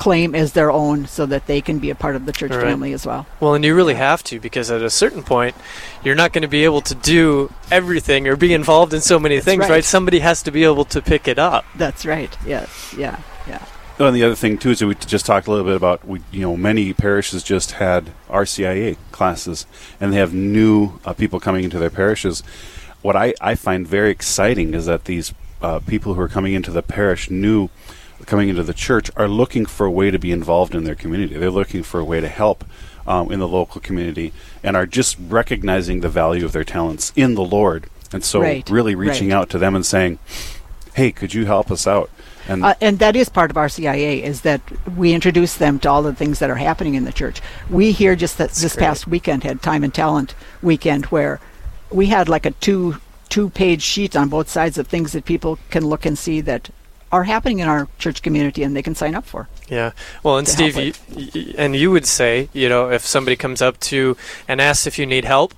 claim as their own so that they can be a part of the church Right. family as well. Well, and you really have to because at a certain point, you're not going to be able to do everything or be involved in so many things, right. right. Somebody has to be able to pick it up. That's right. Yes. Yeah. Yeah. Oh, and the other thing too is that we just talked a little bit about we, you know, many parishes just had RCIA classes, and they have new uh, people coming into their parishes. What I, I find very exciting is that these uh, people who are coming into the parish, new, coming into the church, are looking for a way to be involved in their community. They're looking for a way to help um, in the local community, and are just recognizing the value of their talents in the Lord. And so, Right, really reaching right. out to them and saying, "Hey, could you help us out?" And Uh, and that is part of RCIA is that we introduce them to all the things that are happening in the church. We here just that this past weekend had time and talent weekend where we had like a two two page sheet on both sides of things that people can look and see that are happening in our church community and they can sign up for. Yeah. Well, and Steve, help you, y- and you would say, you know, if somebody comes up to and asks if you need help,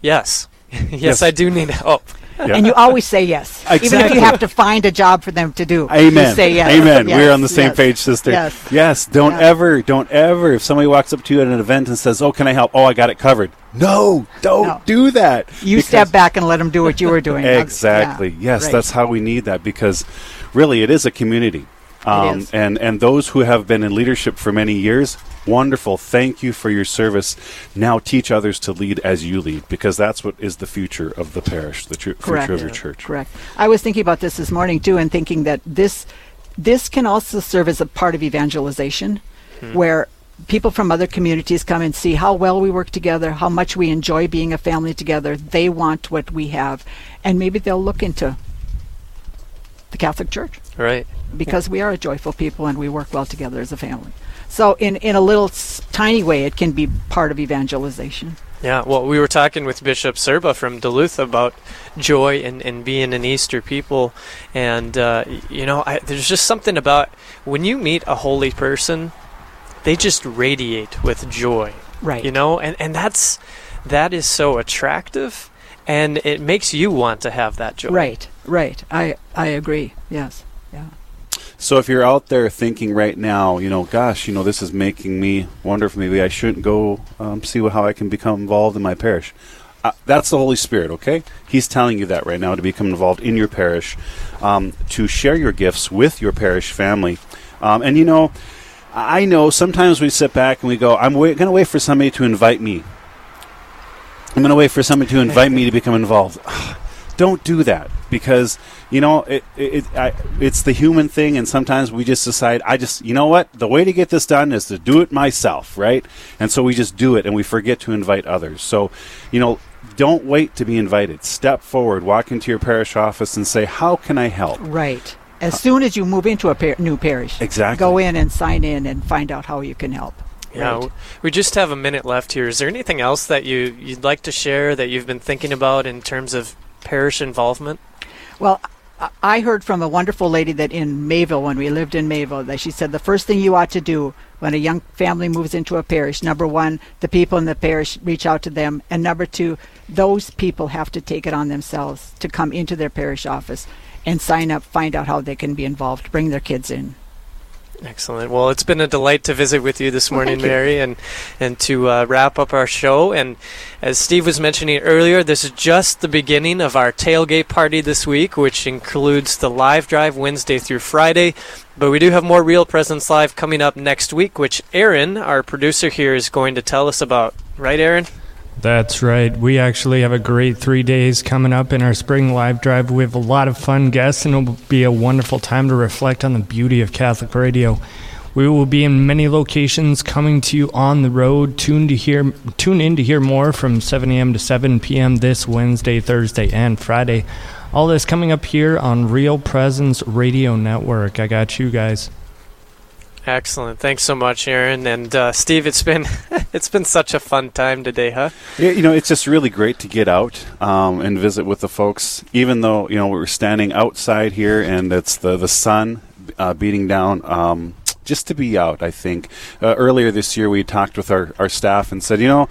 yes, yes, Yes. I do need help. And you always say yes, even if you have to find a job for them to do. Amen. You say yes. Amen. Yes, We're on the same yes, page, sister. Yes. Yes. Don't Yeah. ever, don't ever. If somebody walks up to you at an event and says, "Oh, can I help?" Oh, I got it covered. No, don't No. do that. You Because- step back and let them do what you were doing. Exactly. Yeah, yes, right. that's how we need that because really it is a community. Um, is. And and those who have been in leadership for many years, wonderful. Thank you for your service. Now teach others to lead as you lead because that's what is the future of the parish, the tru- Correct. future of your church. Correct. I was thinking about this this morning too, and thinking that this this can also serve as a part of evangelization, Hmm. where people from other communities come and see how well we work together, how much we enjoy being a family together. They want what we have, and maybe they'll look into the Catholic Church Right. because we are a joyful people and we work well together as a family. So, in in a little tiny way, it can be part of evangelization. Yeah, well, we were talking with Bishop Sirba from Duluth about joy and, and being an Easter people. And, uh, you know, I, there's just something about when you meet a holy person, they just radiate with joy. Right. You know, and, and that's that is so attractive and it makes you want to have that joy. Right. Right. I I agree. Yes. Yeah. So if you're out there thinking right now, you know, gosh, you know, this is making me wonder if maybe I shouldn't go um, see wh- how I can become involved in my parish. Uh, that's the Holy Spirit, okay? He's telling you that right now to become involved in your parish, um, to share your gifts with your parish family. Um, and you know, I know sometimes we sit back and we go, I'm wait, going to wait for somebody to invite me. I'm going to wait for somebody to invite me to become involved. Don't do that because you know it, it, I, it's the human thing, and sometimes we just decide, I just, you know what, the way to get this done is to do it myself, right? And so we just do it, and we forget to invite others. So, you know, don't wait to be invited. Step forward, walk into your parish office, and say, "How can I help?" Right. As uh, soon as you move into a par- new parish, Exactly. go in and sign in and find out how you can help. Yeah, Right. we just have a minute left here. Is there anything else that you you'd like to share that you've been thinking about in terms of parish involvement? Well, I- I heard from a wonderful lady that in Mayville, when we lived in Mayville, that she said the first thing you ought to do when a young family moves into a parish, number one, the people in the parish reach out to them, and number two, those people have to take it on themselves to come into their parish office and sign up, find out how they can be involved, bring their kids in. Excellent. Well, it's been a delight to visit with you this Well, morning, you. Mary, and and to uh, wrap up our show. And as Steve was mentioning earlier, this is just the beginning of our tailgate party this week, which includes the live drive Wednesday through Friday. But we do have more Real Presence Live coming up next week, which Aaron, our producer here, is going to tell us about. Right, Aaron? That's right. We actually have a great three days coming up in our spring live drive. We have a lot of fun guests, and it will be a wonderful time to reflect on the beauty of Catholic radio. We will be in many locations coming to you on the road. Tune to hear, tune in to hear more from 7 a.m. to 7 p.m. this Wednesday, Thursday, and Friday. All this coming up here on Real Presence Radio Network. I got you guys. Excellent. Thanks so much, Aaron and uh, Steve. It's been it's been such a fun time today, huh? Yeah, you know, it's just really great to get out um, and visit with the folks. Even though you know we're standing outside here and it's the the sun uh, beating down. Um, just to be out, I think. Uh, earlier this year, we talked with our, our staff and said, you know,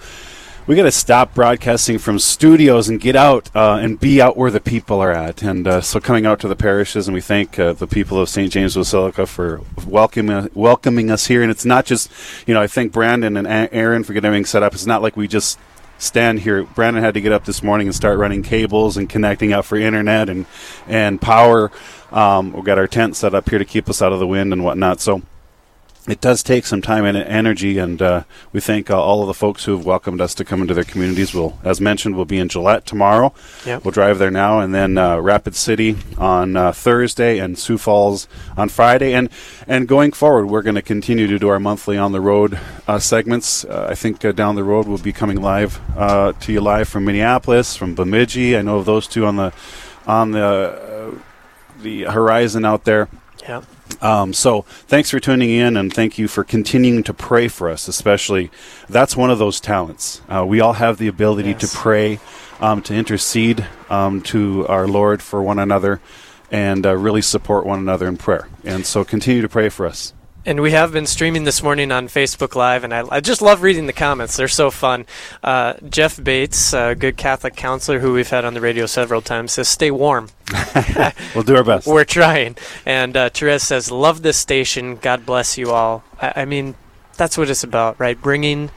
we got to stop broadcasting from studios and get out uh, and be out where the people are at. And uh, so, coming out to the parishes, and we thank uh, the people of St. James Basilica for welcoming welcoming us here. And it's not just, you know, I thank Brandon and Aaron for getting everything set up. It's not like we just stand here. Brandon had to get up this morning and start running cables and connecting up for internet and and power. Um, we've got our tent set up here to keep us out of the wind and whatnot. So it does take some time and energy, and uh, we thank uh, all of the folks who have welcomed us to come into their communities. We'll, as mentioned, we'll be in Gillette tomorrow. Yep. We'll drive there now, and then uh, Rapid City on uh, Thursday, and Sioux Falls on Friday. And and going forward, we're going to continue to do our monthly on the road uh, segments. Uh, I think uh, down the road we'll be coming live uh, to you live from Minneapolis, from Bemidji. I know of those two on the on the uh, the horizon out there. Yeah. Um, so thanks for tuning in and thank you for continuing to pray for us, especially. That's one of those talents. Uh, we all have the ability to pray, um, to intercede um, to our Lord for one another, and uh, really support one another in prayer. And so continue to pray for us. And we have been streaming this morning on Facebook Live, and I, I just love reading the comments. They're so fun. Uh, Jeff Bates, a good Catholic counselor who we've had on the radio several times, says, Stay warm. We'll do our best. We're trying. And uh, Therese says, Love this station. God bless you all. I, I mean, that's what it's about, right? Bringing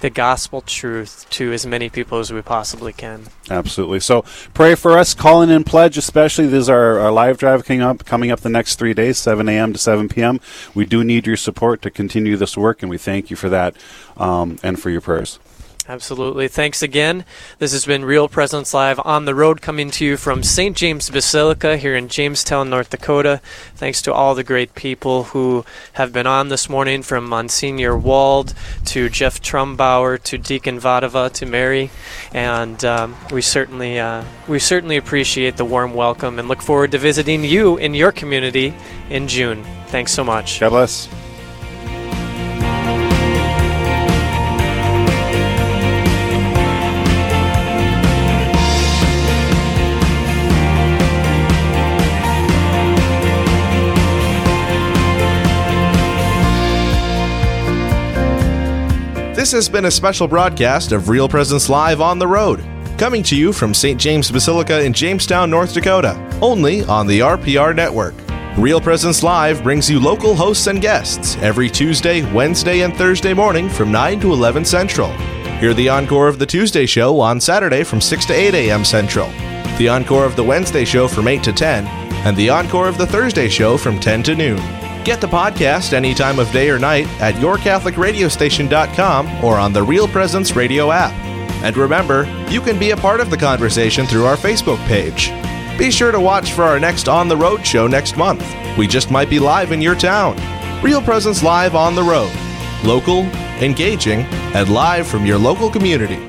the gospel truth to as many people as we possibly can. Absolutely. So pray for us. Call in and pledge, especially. This is our, our live drive coming up, coming up the next three days, 7 a.m. to 7 p.m. We do need your support to continue this work, and we thank you for that um, and for your prayers. Absolutely. Thanks again. This has been Real Presence Live on the road coming to you from St. James Basilica here in Jamestown, North Dakota. Thanks to all the great people who have been on this morning from Monsignor Wald to Jeff Trumbauer to Deacon Vadava to Mary. And um, we certainly uh, we certainly appreciate the warm welcome and look forward to visiting you in your community in June. Thanks so much. God bless. This has been a special broadcast of Real Presence Live on the Road, coming to you from St. James Basilica in Jamestown, North Dakota, only on the RPR Network. Real Presence Live brings you local hosts and guests every Tuesday, Wednesday, and Thursday morning from 9 to 11 Central. Hear the encore of the Tuesday show on Saturday from 6 to 8 a.m. Central, the encore of the Wednesday show from 8 to 10, and the encore of the Thursday show from 10 to noon. Get the podcast any time of day or night at yourcatholicradiostation.com or on the Real Presence Radio app. And remember, you can be a part of the conversation through our Facebook page. Be sure to watch for our next On the Road show next month. We just might be live in your town. Real Presence Live on the Road. Local, engaging, and live from your local community.